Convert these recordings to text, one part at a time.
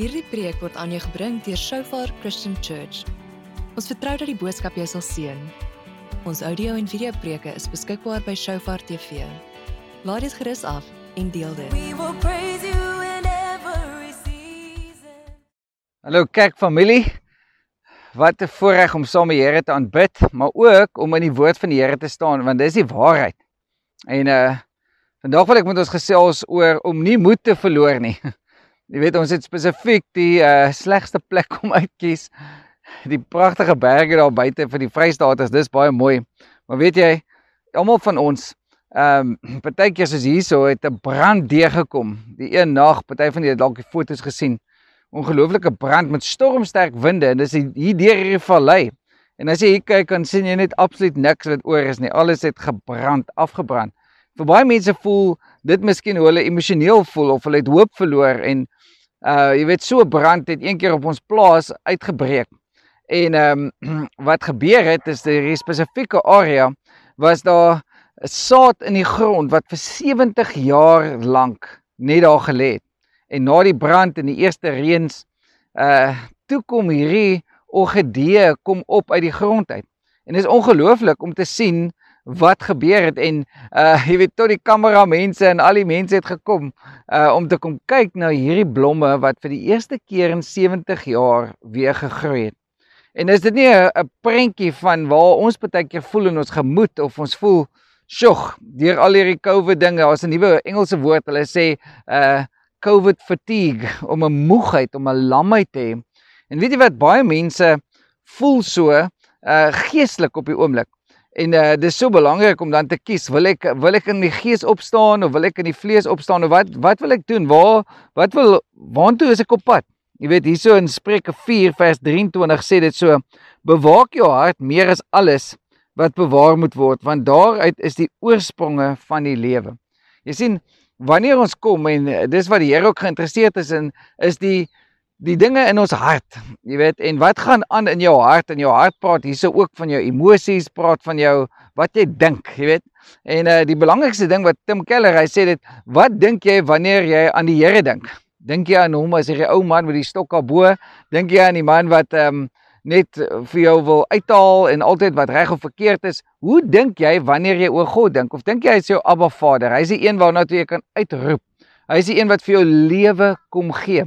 Hierdie preek word aan jou gebring deur Shofar Christian Church. Ons vertrou dat die boodskap jou sal seën. Ons audio en video preke is beskikbaar by Shofar TV. Laat dit gerus af en deel dit. We will praise you in every season. Hallo kyk familie. Wat 'n voorreg om saam met die Here te aanbid, maar ook om in die woord van die Here te staan want dis die waarheid. En uh vandag wil ek met ons gesels oor om nie moed te verloor nie. Jy weet ons het spesifiek die uh slegste plek om uitkies. Die pragtige berge daar buite vir die Vrystaaters, dis baie mooi. Maar weet jy, almal van ons ehm um, partykeer soos hierso het 'n brand deurgekom. Die een nag, party van julle het dalk die foto's gesien ongelooflike brand met stormsterk winde en dis hier deur hierdie vallei. En as jy hier kyk, dan sien jy net absoluut niks wat oor is nie. Alles het gebrand, afgebrand. Vir baie mense voel dit miskien hoe hulle emosioneel voel of hulle het hoop verloor en uh jy weet so brand het een keer op ons plaas uitgebreek. En ehm um, wat gebeur het is dat hierdie spesifieke area was daar 'n saad in die grond wat vir 70 jaar lank net daar gelê het en na die brand en die eerste reëns uh toe kom hierdie orgidee kom op uit die grond uit. En dit is ongelooflik om te sien wat gebeur het en uh jy weet tot die kamera mense en al die mense het gekom uh om te kom kyk na hierdie blomme wat vir die eerste keer in 70 jaar weer gegroei het. En is dit nie 'n prentjie van waar ons baie keer voel in ons gemoed of ons voel sjog deur al hierdie COVID dinge. Daar's 'n nuwe Engelse woord. Hulle sê uh COVID fatigue, om 'n moegheid, om 'n lamheid te hê. En weet jy wat baie mense voel so uh geestelik op die oomblik. En uh dis so belangrik om dan te kies, wil ek wil ek in die gees opstaan of wil ek in die vlees opstaan of wat wat wil ek doen? Waar wat wil waartoe is ek op pad? Jy weet hierso in Spreuke 4 vers 23 sê dit so: Bewaak jou hart meer as alles wat bewaar moet word, want daaruit is die oorspronge van die lewe. Jy sien, wanneer ons kom en eh, dis wat die Here ook geïnteresseerd is in is die die dinge in ons hart. Jy weet, en wat gaan aan in jou hart? En jou hart praat hierse ook van jou emosies, praat van jou wat jy dink, jy weet. En uh die belangrikste ding wat Tim Keller hy sê dit, wat dink jy wanneer jy aan die Here dink? Dink jy aan hom as hy ou man met die stok op bo? Dink jy aan die man wat ehm um, net vir jou wil uithaal en altyd wat reg of verkeerd is. Hoe dink jy wanneer jy oor God dink? Of dink jy hy is jou Abba Vader? Hy is die een waarna jy kan uitroep. Hy is die een wat vir jou lewe kom gee.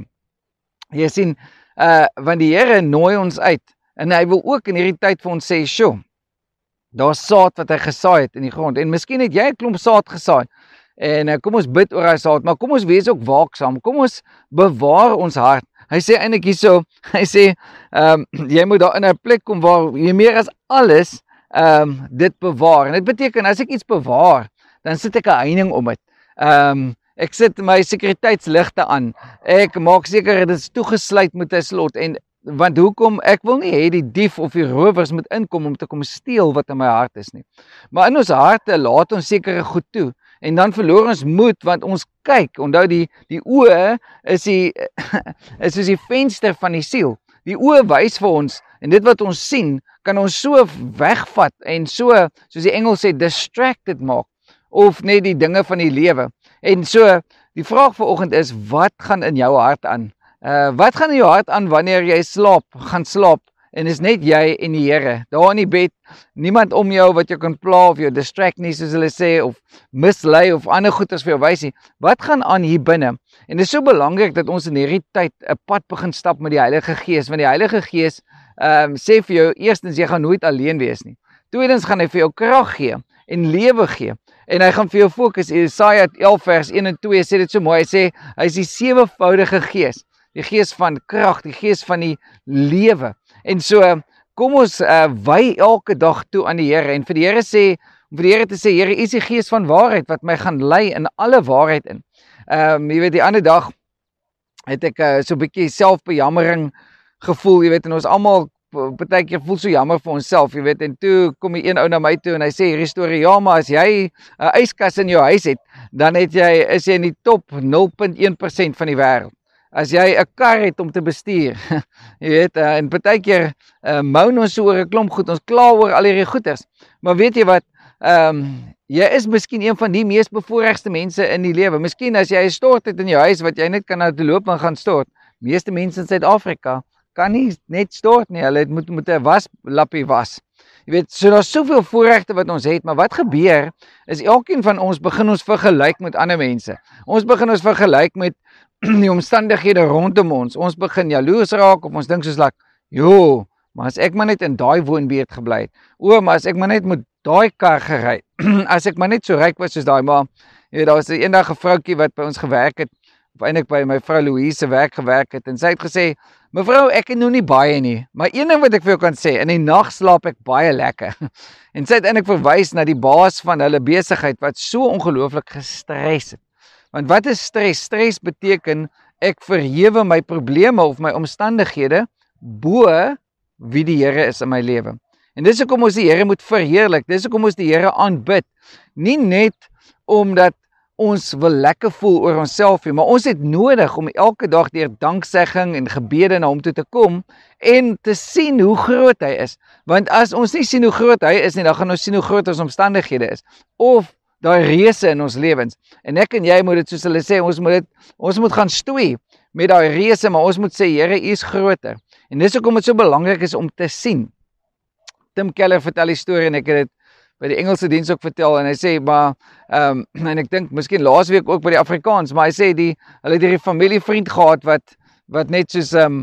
Jy sien, uh want die Here nooi ons uit en hy wil ook in hierdie tyd vir ons sê, "Sjoe, daar's saad wat hy gesaai het in die grond en miskien het jy 'n klomp saad gesaai." En uh, kom ons bid oor hy saad, maar kom ons wees ook waaksaam. Kom ons bewaar ons hart Hy sê eintlik hierso, hy sê ehm um, jy moet daar in 'n plek kom waar jy meer as alles ehm um, dit bewaar. En dit beteken as ek iets bewaar, dan sit ek 'n heining om dit. Ehm um, ek sit my sekuriteitsligte aan. Ek maak seker dit is toegesluit met 'n slot en want hoekom ek wil nie hê die dief of die rowers moet inkom om te kom steel wat in my hart is nie. Maar in ons harte laat ons sekere goed toe en dan verloor ons moed want ons kyk onthou die die oë is die is soos die venster van die siel die oë wys vir ons en dit wat ons sien kan ons so wegvat en so soos die engel sê distracted maak of net die dinge van die lewe. En so die vraag vanoggend is wat gaan in jou hart aan? Uh, wat gaan in jou hart aan wanneer jy slaap gaan slaap en is net jy en die Here? Daar in die bed niemand om jou wat jou kan pla of jou distract nie soos hulle sê of mislei of ander goeters vir jou wys nie. Wat gaan aan hier binne? En dit is so belangrik dat ons in hierdie tyd 'n pad begin stap met die Heilige Gees want die Heilige Gees ehm um, sê vir jou eerstens jy gaan nooit alleen wees nie. Tweedens gaan hy vir jou krag gee en lewe gee. En hy gaan vir jou fokus Jesaja 11 vers 1 en 2 sê dit so mooi. Hy sê hy is die sewevoudige gees die gees van krag die gees van die lewe. En so kom ons uh, wy elke dag toe aan die Here en vir die Here sê om vir die Here te sê Here, U is die gees van waarheid wat my gaan lei in alle waarheid in. Ehm um, jy weet die ander dag het ek uh, so 'n bietjie selfbejammering gevoel, jy weet en ons almal partykeer voel so jammer vir onsself, jy weet en toe kom die een ou na my toe en hy sê hierdie storie ja, maar as jy 'n yskas in jou huis het, dan het jy is jy in die top 0.1% van die wêreld as jy 'n kar het om te bestuur. jy weet, uh, en partykeer uh, moan ons oor 'n klomp goed, ons kla oor al hierdie goeders. Maar weet jy wat? Ehm um, jy is miskien een van die mees bevoorregte mense in die lewe. Miskien as jy 'n stort het in jou huis wat jy net kan nou te loop en gaan stort. Meeste mense in Suid-Afrika kan nie net stort nie. Hulle moet met 'n waslappie was. Jy weet, so daar's soveel voorregte wat ons het, maar wat gebeur is elkeen van ons begin ons vergelyk met ander mense. Ons begin ons vergelyk met die omstandighede rondom ons. Ons begin jaloers raak of ons dink soos like, "Jo, maar as ek maar net in daai woonbuurt gebly het. O, maar as ek maar net met daai kar gery. as ek maar net so ryk was soos daai ma. Jy weet, daar was 'n eendag 'n vroutjie wat by ons gewerk het of eintlik by my vrou Louise se werk gewerk het en sy het gesê Mevrou, ek het nou nie baie nie, maar een ding wat ek vir jou kan sê, in die nag slaap ek baie lekker. En sy het eintlik verwys na die baas van hulle besigheid wat so ongelooflik gestres het. Want wat is stres? Stres beteken ek verhewe my probleme of my omstandighede bo wie die Here is in my lewe. En dis hoekom ons die Here moet verheerlik. Dis hoekom ons die Here aanbid. Nie net omdat ons wil lekker voel oor onsself nie, maar ons het nodig om elke dag deur danksegging en gebede na hom toe te kom en te sien hoe groot hy is. Want as ons nie sien hoe groot hy is nie, dan gaan ons sien hoe groot ons omstandighede is of daai reëse in ons lewens. En ek en jy moet dit soos hulle sê, ons moet dit ons moet gaan stoei met daai reëse, maar ons moet sê Here, U is groter. En dis hoekom dit so belangrik is om te sien. Tim Keller vertel die storie en ek het dit by die Engelse diens ook vertel en hy sê maar ehm um, en ek dink miskien laasweek ook by die Afrikaans, maar hy sê die hulle het hierdie familievriend gehad wat wat net soos ehm um,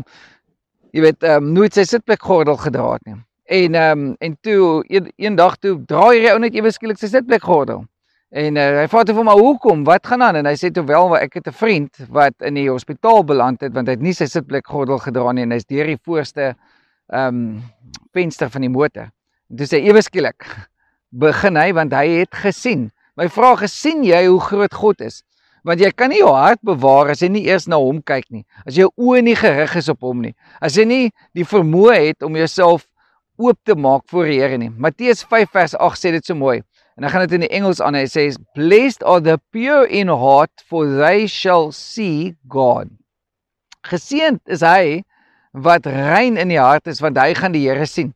jy weet ehm um, nooit sy sitplek gordel gedra het nie. En ehm um, en toe een, een dag toe draai hierdie ou net ewe skielik sy sitplek gordel. En uh, hy vra toe vir my hoekom? Wat gaan aan? En hy sê toe wel ek het 'n vriend wat in die hospitaal beland het want hy het nie sy sitplek gordel gedra nie en hy's deur die voorste ehm um, venster van die motor. Toe sê ewe skielik begin hy want hy het gesien. My vraag is sien jy hoe groot God is? Want jy kan nie jou hart bewaar as jy nie eers na hom kyk nie. As jou oë nie gerig is op hom nie. As jy nie die vermoë het om jouself oop te maak voor die Here nie. Matteus 5 vers 8 sê dit so mooi. En dan gaan dit in die Engels aan. Hy sê blessed are the pure in heart for they shall see God. Geseënd is hy wat rein in die hart is want hy gaan die Here sien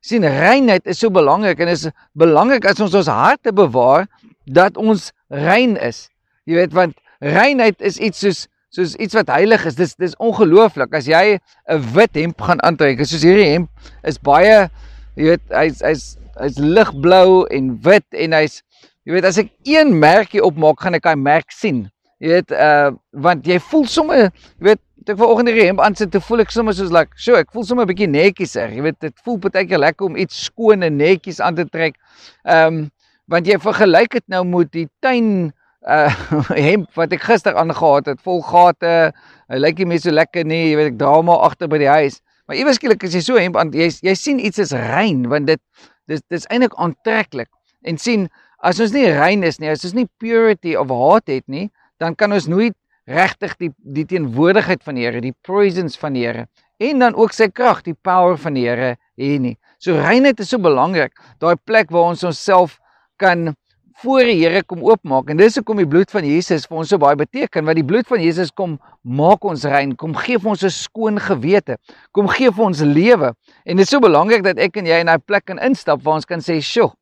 sien reinheid is so belangrik en is belangrik as ons ons harte bewaar dat ons rein is. Jy weet want reinheid is iets soos soos iets wat heilig is. Dis dis ongelooflik as jy 'n wit hemp gaan aantrek. Soos hierdie hemp is baie jy weet hy's hy's hy's ligblou en wit en hy's jy weet as ek een merkie opmaak gaan ek daai merk sien. Jy weet uh want jy voel sommer jy weet toe ek vanoggend hierdie hemp aansit, toe voel ek sommer soos like, "Sjoe, ek voel sommer 'n bietjie netjies er." Jy weet, dit voel baie keer lekker om iets skoon en netjies aan te trek. Ehm um, want jy vergelyk dit nou met die tuin uh hemp wat ek gister aangetree het, vol gate. Hy lyk nie meer so lekker nie. Jy weet, ek dra maar agter by die huis. Maar iewers skielik as jy so hemp aan jy jy sien iets is rein want dit dis dis eintlik aantreklik. En sien, as ons nie rein is nie, as ons nie purity of heart het nie, dan kan ons nooit regtig die die teenwoordigheid van die Here, die presence van die Here en dan ook sy krag, die power van die Here hê nie. So reinheid is so belangrik, daai plek waar ons onsself kan voor die Here kom oopmaak en dis hoekom die bloed van Jesus vir ons so baie beteken want die bloed van Jesus kom maak ons rein, kom gee vir ons 'n skoon gewete, kom gee vir ons lewe en dit is so belangrik dat ek en jy in daai plek kan instap waar ons kan sê, "Sjoe,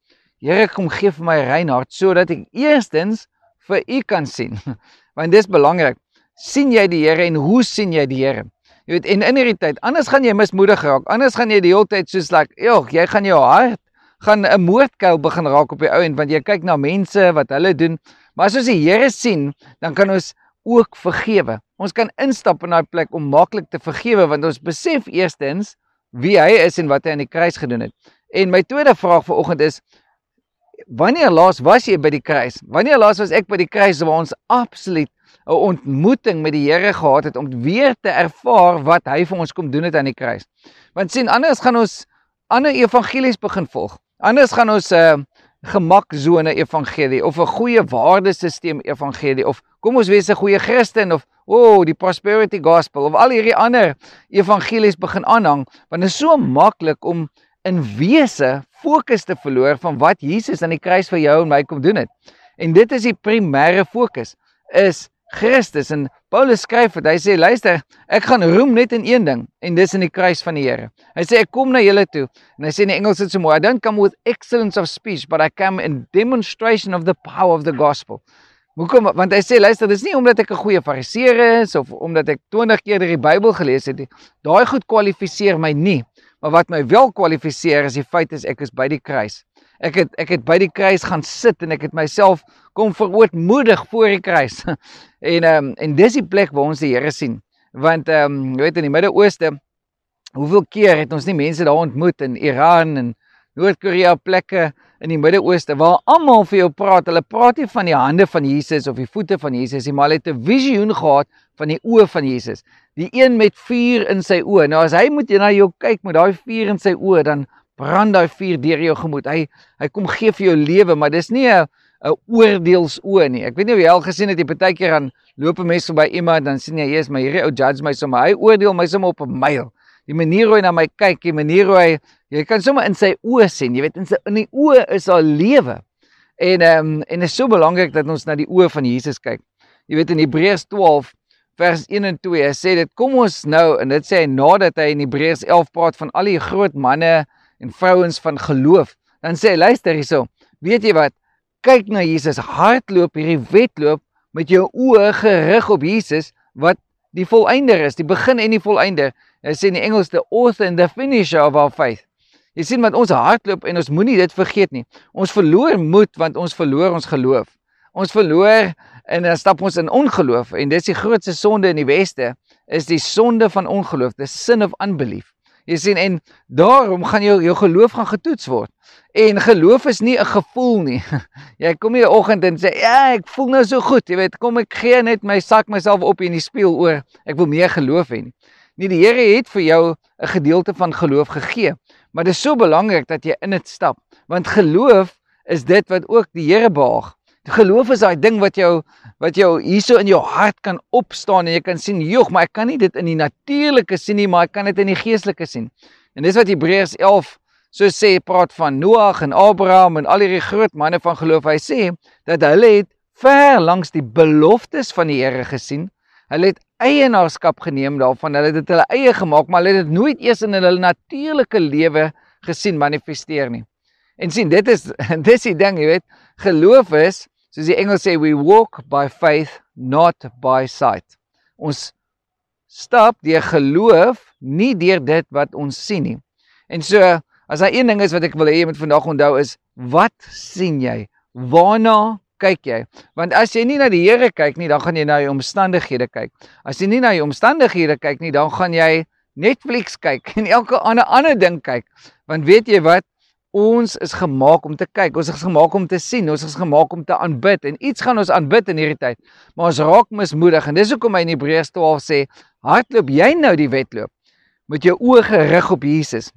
Here kom gee vir my rein hart sodat ek eerstens vir U kan sien Want dis belangrik. sien jy die Here en hoe sien jy die Here? Jy weet en in hierdie tyd, anders gaan jy mismoedig raak. Anders gaan jy die hele tyd soos like, "Ag, jy gaan jou hart gaan 'n moordkuil begin raak op die ou end want jy kyk na mense wat hulle doen. Maar as ons die Here sien, dan kan ons ook vergewe. Ons kan instap in daai plek om maklik te vergewe want ons besef eerstens wie hy is en wat hy aan die kruis gedoen het. En my tweede vraag vir oggend is Wanneer laas was jy by die kruis? Wanneer laas was ek by die kruis waar ons absoluut 'n ontmoeting met die Here gehad het om weer te ervaar wat hy vir ons kom doen het aan die kruis? Want sien, anders gaan ons ander evangelies begin volg. Anders gaan ons 'n uh, gemaksone evangelie of 'n goeie waardesisteem evangelie of kom ons wees 'n goeie Christen of o, oh, die prosperity gospel of al hierdie ander evangelies begin aanhang want dit is so maklik om in wese fokus te verloor van wat Jesus aan die kruis vir jou en my kom doen het. En dit is die primêre fokus is Christus en Paulus skryf dit. Hy sê luister, ek gaan roem net in een ding en dis in die kruis van die Here. Hy sê ek kom na julle toe en hy sê in Engels dit so mooi, I don't come with excellence of speech, but I come in demonstration of the power of the gospel. Hoekom? Want hy sê luister, dis nie omdat ek 'n goeie fariseer is of omdat ek 20 keer die Bybel gelees het nie. Daai goed kwalifiseer my nie. Maar wat my wel kwalifiseer is die feit is ek is by die kruis. Ek het ek het by die kruis gaan sit en ek het myself kom verootmoedig voor die kruis. en ehm um, en dis die plek waar ons die Here sien. Want ehm um, jy weet in die Midde-Ooste hoeveel keer het ons nie mense daar ontmoet in Iran en Noord-Korea plekke in die Midde-Ooste waar almal vir jou praat. Hulle praat nie van die hande van Jesus of die voete van Jesus nie, maar hulle het 'n visioen gehad van die oë van Jesus. Die een met vuur in sy oë. Nou as hy moet na jou kyk met daai vuur in sy oë, dan brand daai vuur deur jou gemoed. Hy hy kom gee vir jou lewe, maar dis nie 'n 'n oordeelsoë nie. Ek weet nie of jy al gesien het jy partykeer aan loop 'n mens verby iemand dan sien jy, "Jesus, maar hierdie ou judge my sommer. Hy oordeel my sommer op 'n myl." Die manier hoe hy na my kyk, die manier hoe hy jy kan sommer in sy oë sien. Jy weet in sy in die oë is daar lewe. En ehm um, en dit is so belangrik dat ons na die oë van Jesus kyk. Jy weet in Hebreërs 12 vers 1 en 2 hy sê dit kom ons nou en dit sê hy nadat hy in Hebreërs 11 praat van al die groot manne en vrouens van geloof. Dan sê hy luister hierso. Weet jy wat? Kyk na Jesus, hardloop hierdie wedloop met jou oë gerig op Jesus wat die volëinder is, die begin en die volëinder. Hy sê in die Engels the author and the finisher of our faith. Jy sien wat ons hardloop en ons moenie dit vergeet nie. Ons verloor moed want ons verloor ons geloof. Ons verloor en dan stap ons in ongeloof en dis die grootste sonde in die weste is die sonde van ongeloof, the sin of unbelief. Jy sien en daarom gaan jou jou geloof gaan getoets word. En geloof is nie 'n gevoel nie. Jy kom hier 'n oggend en sê, "Ja, ek voel nou so goed." Jy weet, kom ek gee net my sak myself op in die spieël oor. Ek wil meer geloof hê nie. Nie die Here het vir jou 'n gedeelte van geloof gegee, maar dit is so belangrik dat jy in dit stap, want geloof is dit wat ook die Here behaag. Geloof is daai ding wat jou wat jou hierso in jou hart kan opstaan en jy kan sien, "Jog, maar ek kan nie dit in die natuurlike sien nie, maar ek kan dit in die geestelike sien." En dis wat Hebreërs 11 so sê, praat van Noag en Abraham en al hierdie groot manne van geloof. Hy sê dat hulle het ver langs die beloftes van die Here gesien. Hulle het eienaarskap geneem daarvan. Hulle het dit hulle eie gemaak, maar hulle het dit nooit eers in hulle natuurlike lewe gesien manifesteer nie. En sien, dit is dis die ding, jy weet, geloof is Soos die Engels sê we walk by faith not by sight. Ons stap deur geloof, nie deur dit wat ons sien nie. En so as daar een ding is wat ek wil hê jy moet vandag onthou is wat sien jy? Waarna kyk jy? Want as jy nie na die Here kyk nie, dan gaan jy na jou omstandighede kyk. As jy nie na jou omstandighede kyk nie, dan gaan jy Netflix kyk en elke ander ander ding kyk. Want weet jy wat? Ons is gemaak om te kyk, ons is gemaak om te sien, ons is gemaak om te aanbid en iets gaan ons aanbid in hierdie tyd. Maar ons raak mismoedig en dis hoekom hy in Hebreërs 12 sê, hardloop jy nou die wedloop met jou oë gerig op Jesus.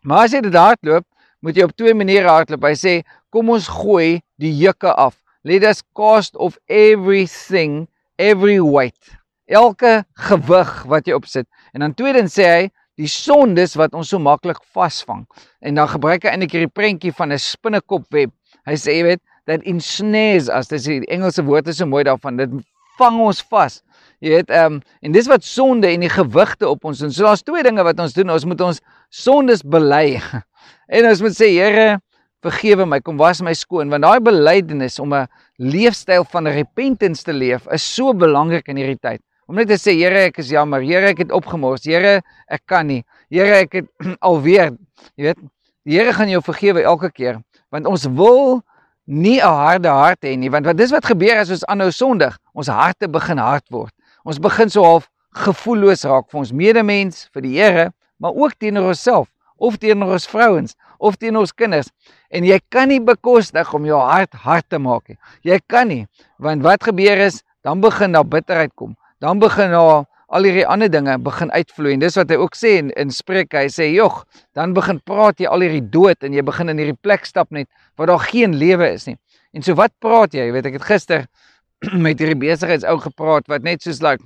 Maar as jy dit hardloop, moet jy op twee maniere hardloop. Hy sê, kom ons gooi die jukke af. Let us cast off everything, every weight. Elke gewig wat jy opsit. En dan tweedens sê hy, die sondes wat ons so maklik vasvang. En dan gebruik hy eintlik hierdie prentjie van 'n spinnekopweb. Hy sê jy weet dat ensnares as dis die Engelse woord is so mooi daarvan. Dit vang ons vas. Jy weet ehm um, en dis wat sonde en die gewigte op ons en so daar's twee dinge wat ons doen. Ons moet ons sondes bely. En ons moet sê Here, vergewe my, kom was my skoon want daai belydenis om 'n leefstyl van repentance te leef is so belangrik in hierdie tyd. Om net te sê Here, ek is jammer. Here, ek het opgemors. Here, ek kan nie. Here, ek het alweer, jy weet, die Here gaan jou vergewe elke keer, want ons wil nie 'n harde hart hê nie, want wat dis wat gebeur as ons aanhou sondig, ons harte begin hard word. Ons begin so half gevoelloos raak vir ons medemens, vir die Here, maar ook teenoor onsself of teenoor ons vrouens of teenoor ons kinders. En jy kan nie bekostig om jou hart hard te maak nie. Jy kan nie, want wat gebeur is, dan begin daar bitterheid kom dan begin daar al hierdie ander dinge begin uitvloei en dis wat hy ook sê in, in Spreuke. Hy sê jog dan begin praat jy al hierdie dood en jy begin in hierdie plek stap net waar daar geen lewe is nie. En so wat praat jy? Weet ek het gister met hierdie besigheidsou gepraat wat net soos like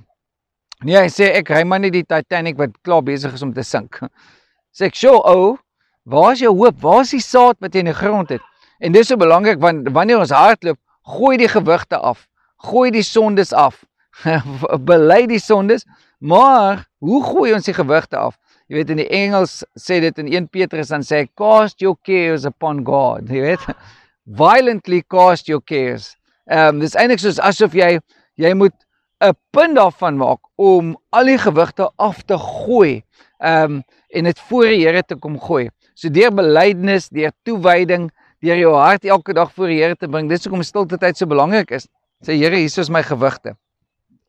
nee hy sê ek ry maar net die Titanic wat klaar besig is om te sink. Sê ek sure ou waar is jou hoop? Waar is die saad wat jy in die grond het? En dis so belangrik want wanneer ons hardloop gooi die gewigte af. Gooi die sondes af bely die sondes, maar hoe gooi ons die gewigte af? Jy weet in die Engels sê dit in 1 Petrus dan sê cast your cares upon God, jy weet. Violently cast your cares. Ehm um, dis eintlik soos asof jy jy moet 'n punt daarvan maak om al die gewigte af te gooi. Ehm um, en dit voor die Here te kom gooi. So deur belydenis, deur toewyding, deur jou hart elke dag voor die Here te bring. Dis hoekom stilte tyd so belangrik is. Sê Here, hier is my gewigte.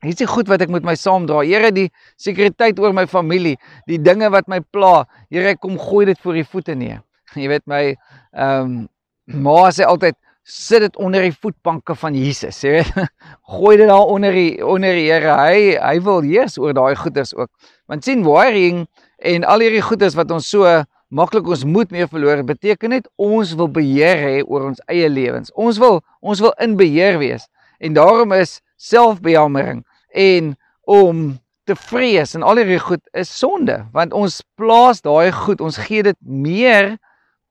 Hier is die goed wat ek met my saam dra. Here, die sekuriteit oor my familie, die dinge wat my pla. Here, kom gooi dit voor u voete neer. Jy weet my ehm um, ma sê altyd sit dit onder die voetbanke van Jesus, jy weet. Gooi dit daar onder die onder die Here. Hy hy wil heers oor daai goeders ook. Want sien wiring en al hierdie goeders wat ons so maklik ons moed mee verloor, beteken net ons wil beheer hê oor ons eie lewens. Ons wil ons wil in beheer wees. En daarom is selfbejammering en om te vrees en al hierdie goed is sonde, want ons plaas daai goed, ons gee dit meer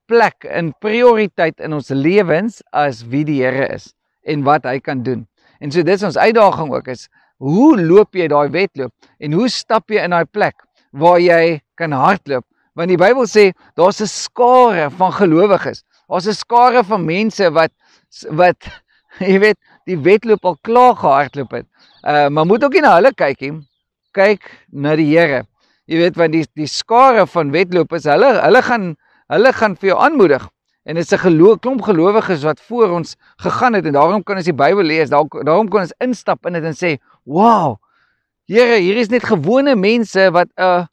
plek in prioriteit in ons lewens as wie die Here is en wat hy kan doen. En so dis ons uitdaging ook is hoe loop jy daai wedloop en hoe stap jy in daai plek waar jy kan hardloop? Want die Bybel sê daar's 'n skare van gelowiges. Daar's 'n skare van mense wat wat jy weet die wedloop al klaar gehardloop het. Uh maar moet ook nie na hulle kyk nie. Kyk na die Here. Jy weet want die die skare van wedlopers, hulle hulle gaan Hulle gaan vir jou aanmoedig. En dit is 'n geloof klomp gelowiges wat voor ons gegaan het en daarom kan ons die Bybel lees. Daar, daarom kan ons instap in dit en sê, "Wow! Here, hier is net gewone mense wat 'n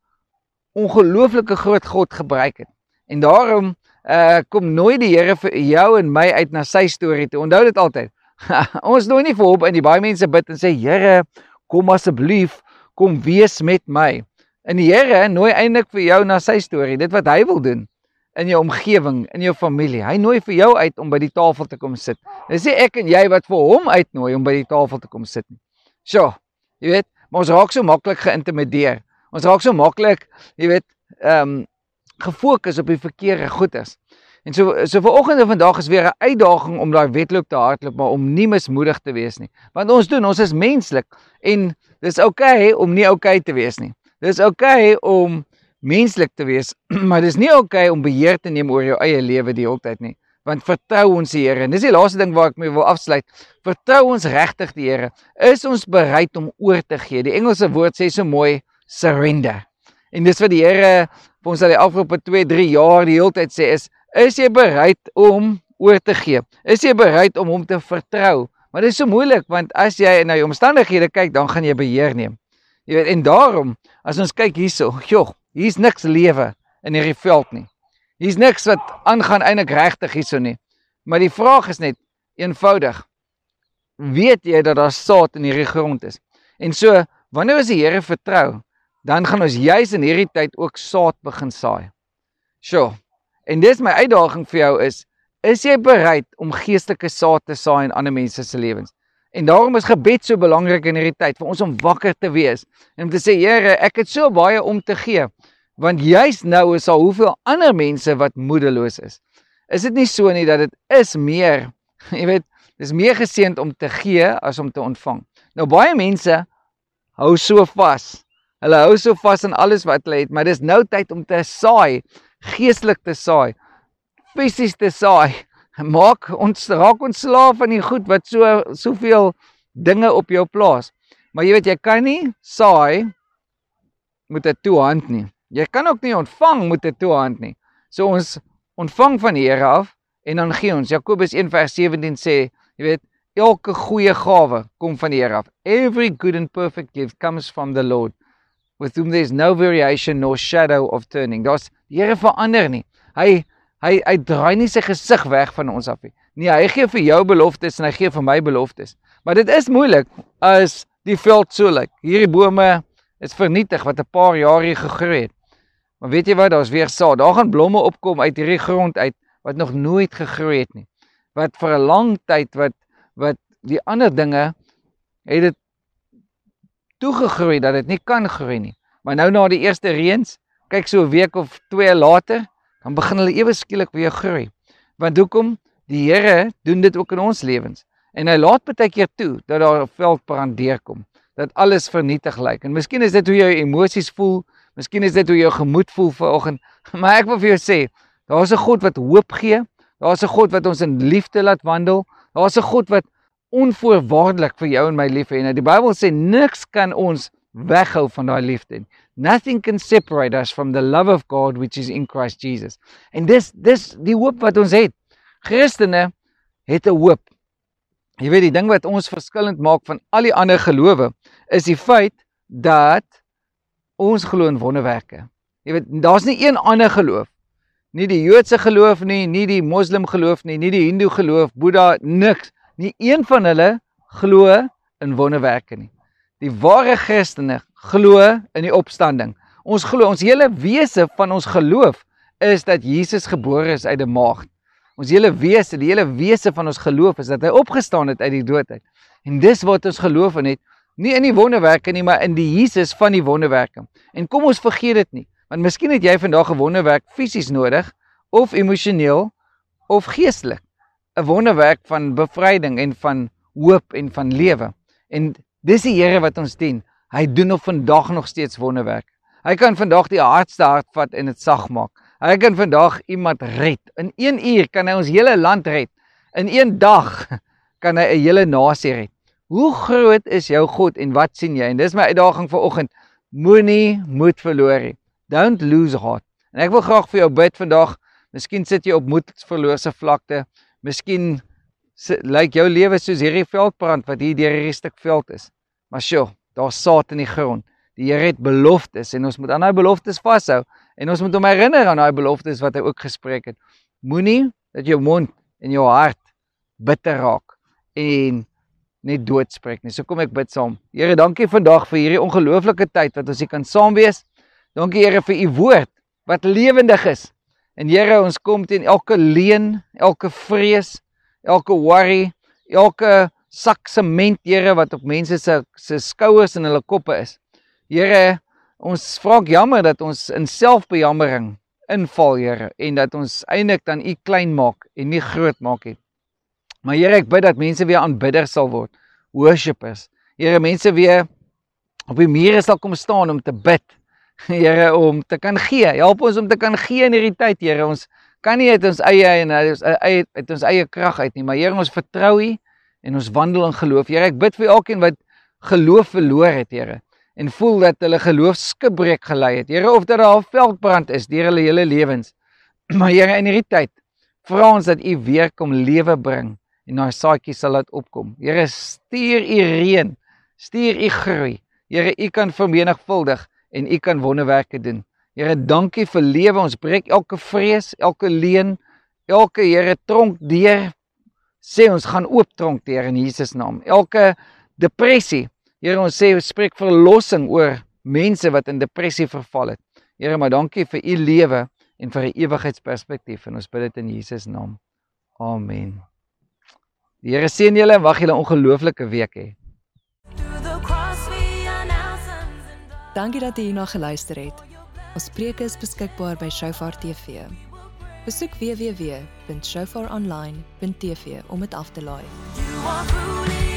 ongelooflike groot God gebruik het." En daarom uh kom nooit die Here vir jou en my uit na sy storie toe. Onthou dit altyd. ons nooi nie vir hom in die baie mense bid en sê, "Here, kom asseblief, kom wees met my." En die Here nooi eintlik vir jou na sy storie, dit wat hy wil doen in jou omgewing, in jou familie. Hy nooi vir jou uit om by die tafel te kom sit. Dis nie ek en jy wat vir hom uitnooi om by die tafel te kom sit nie. So, jy weet, maar ons raak so maklik geïntimideer. Ons raak so maklik, jy weet, ehm um, gefokus op die verkeerde goeders. En so so vanoggend en vandag is weer 'n uitdaging om daai wedloop te hardloop, maar om nie mismoedig te wees nie. Want ons doen, ons is menslik en dis oukei okay om nie oukei okay te wees nie. Dis oukei okay om menslik te wees, maar dis nie oukei okay om beheer te neem oor jou eie lewe die hele tyd nie. Want vertrou ons die Here. En dis die laaste ding waar ek mee wil afsluit. Vertrou ons regtig die Here. Is ons bereid om oor te gee? Die Engelse woord sê so mooi surrender. En dis wat die Here vir ons al die afgelope 2, 3 jaar die hele tyd sê is is jy bereid om oor te gee? Is jy bereid om hom te vertrou? Maar dit is so moeilik want as jy na jou omstandighede kyk, dan gaan jy beheer neem. Jy weet en daarom as ons kyk hierso, joh, Hier's niks lewe in hierdie veld nie. Hier's niks wat aangaan eintlik regtig hierso nie. Maar die vraag is net eenvoudig. Weet jy dat daar saad in hierdie grond is? En so, wanneer ons die Here vertrou, dan gaan ons juis in hierdie tyd ook saad begin saai. Sjoe. En dis my uitdaging vir jou is, is jy bereid om geestelike saad te saai in ander mense se lewens? En daarom is gebed so belangrik in hierdie tyd vir ons om wakker te wees en om te sê Here, ek het so baie om te gee. Want juis nou is al hoeveel ander mense wat moedeloos is. Is dit nie so nie dat dit is meer, jy weet, dis meer geseend om te gee as om te ontvang. Nou baie mense hou so vas. Hulle hou so vas aan alles wat hulle het, maar dis nou tyd om te saai, geestelik te saai, fisies te saai maak ons raak ons slaaf van die goed wat so soveel dinge op jou plaas. Maar jy weet jy kan nie saai met 'n toe hand nie. Jy kan ook nie ontvang met 'n toe hand nie. So ons ontvang van die Here af en dan gee ons. Jakobus 1:17 sê, jy weet, elke goeie gawe kom van die Here af. Every good and perfect gift comes from the Lord with whom there is no variation nor shadow of turning. Daar's die Here verander nie. Hy Hy hy draai nie sy gesig weg van ons af nie. Nee, hy gee vir jou beloftes en hy gee vir my beloftes. Maar dit is moeilik as die veld so lyk. Hierdie bome is vernietig wat 'n paar jaar hier gegroei het. Maar weet jy wat, daar's weer saad. Daar gaan blomme opkom uit hierdie grond uit wat nog nooit gegroei het nie. Wat vir 'n lang tyd wat wat die ander dinge het dit toegegroei dat dit nie kan groei nie. Maar nou na die eerste reëns, kyk so 'n week of 2 later, dan begin hulle ewe skielik weer groei. Want hoekom? Die Here doen dit ook in ons lewens. En hy laat baie keer toe dat daar 'n veldbrand deurkom, dat alles vernietig lyk. En miskien is dit hoe jou emosies voel, miskien is dit hoe jou gemoed voel vanoggend, maar ek wil vir jou sê, daar's 'n God wat hoop gee. Daar's 'n God wat ons in liefde laat wandel. Daar's 'n God wat onvoorwaardelik vir jou en my lief hê. Nou die Bybel sê niks kan ons weghou van daai liefde nie. Nothing can separate us from the love of God which is in Christ Jesus. En dis dis die hoop wat ons het. Christene het 'n hoop. Jy weet die ding wat ons verskillend maak van al die ander gelowe is die feit dat ons glo in wonderwerke. Jy weet daar's nie een ander geloof nie die Joodse geloof nie, nie die Moslem geloof nie, nie die Hindoe geloof, Boeddha, niks. Nie een van hulle glo in wonderwerke nie. Die ware Christene glo in die opstanding. Ons glo, ons hele wese van ons geloof is dat Jesus gebore is uit 'n maagd. Ons hele wese, die hele wese van ons geloof is dat hy opgestaan het uit die dood uit. En dis wat ons geloof in het, nie in die wonderwerke nie, maar in die Jesus van die wonderwerke. En kom ons vergeet dit nie, want miskien het jy vandag 'n wonderwerk fisies nodig of emosioneel of geestelik. 'n Wonderwerk van bevryding en van hoop en van lewe. En dis die Here wat ons dien. Hy doen op vandag nog steeds wonderwerk. Hy kan vandag die hardste hart vat en dit sag maak. Hy kan vandag iemand red. In 1 uur kan hy ons hele land red. In 1 dag kan hy 'n hele nasie red. Hoe groot is jou God en wat sien jy? En dis my uitdaging vir oggend. Moenie moed verloor nie. Don't lose heart. En ek wil graag vir jou bid vandag. Miskien sit jy op moedverlose vlakte. Miskien lyk jou lewe soos hierdie veldbrand wat hier deur hierdie stuk veld is. Maar sjoe, daar's saad in die grond. Die Here het beloftes en ons moet aan daai beloftes vashou en ons moet hom herinner aan daai beloftes wat hy ook gespreek het. Moenie dat jou mond en jou hart bitter raak en net dood spreek nie. So kom ek bid saam. Here, dankie vandag vir hierdie ongelooflike tyd wat ons hier kan saam wees. Dankie Here vir u woord wat lewendig is. En Here, ons kom teen elke leuen, elke vrees, elke worry, elke sak sement, Here, wat op mense se se skouers en hulle koppe is. Here, ons vra jammer dat ons in selfbejammering inval, Here, en dat ons eintlik dan U klein maak en nie groot maak nie. Maar Here, ek bid dat mense weer aanbidders sal word, worshippers. Here, mense weer op die mure sal kom staan om te bid. Here, om te kan gee. Help ons om te kan gee in hierdie tyd, Here. Ons kan nie uit ons eie en uit ons eie uit ons eie krag uit nie, maar Here, ons vertrou U en ons wandel in geloof. Here, ek bid vir elkeen wat geloof verloor het, Here, en voel dat hulle geloof skibreek gelei het. Here, of dit 'n veldbrand is deur hulle hele lewens. Maar Here, in hierdie tyd vra ons dat U weer kom lewe bring en daai saadjie sal laat opkom. Here, stuur U reën, stuur U groei. Here, U kan vermenigvuldig en U kan wonderwerke doen. Here, dankie vir lewe. Ons breek elke vrees, elke leuen, elke Here tronk deur sê ons gaan oop tronk teer in Jesus naam. Elke depressie, Here ons sê ons spreek verlossing oor mense wat in depressie verval het. Here, maar dankie vir u lewe en vir 'n ewigheidsperspektief en ons bid dit in Jesus naam. Amen. Die Here seën julle en wag julle 'n ongelooflike week hê. Dankie dat jy hierna geluister het. Ons preke is beskikbaar by Shofar TV. Besoek www.shofaronline.tv om dit af te laai. You are ruling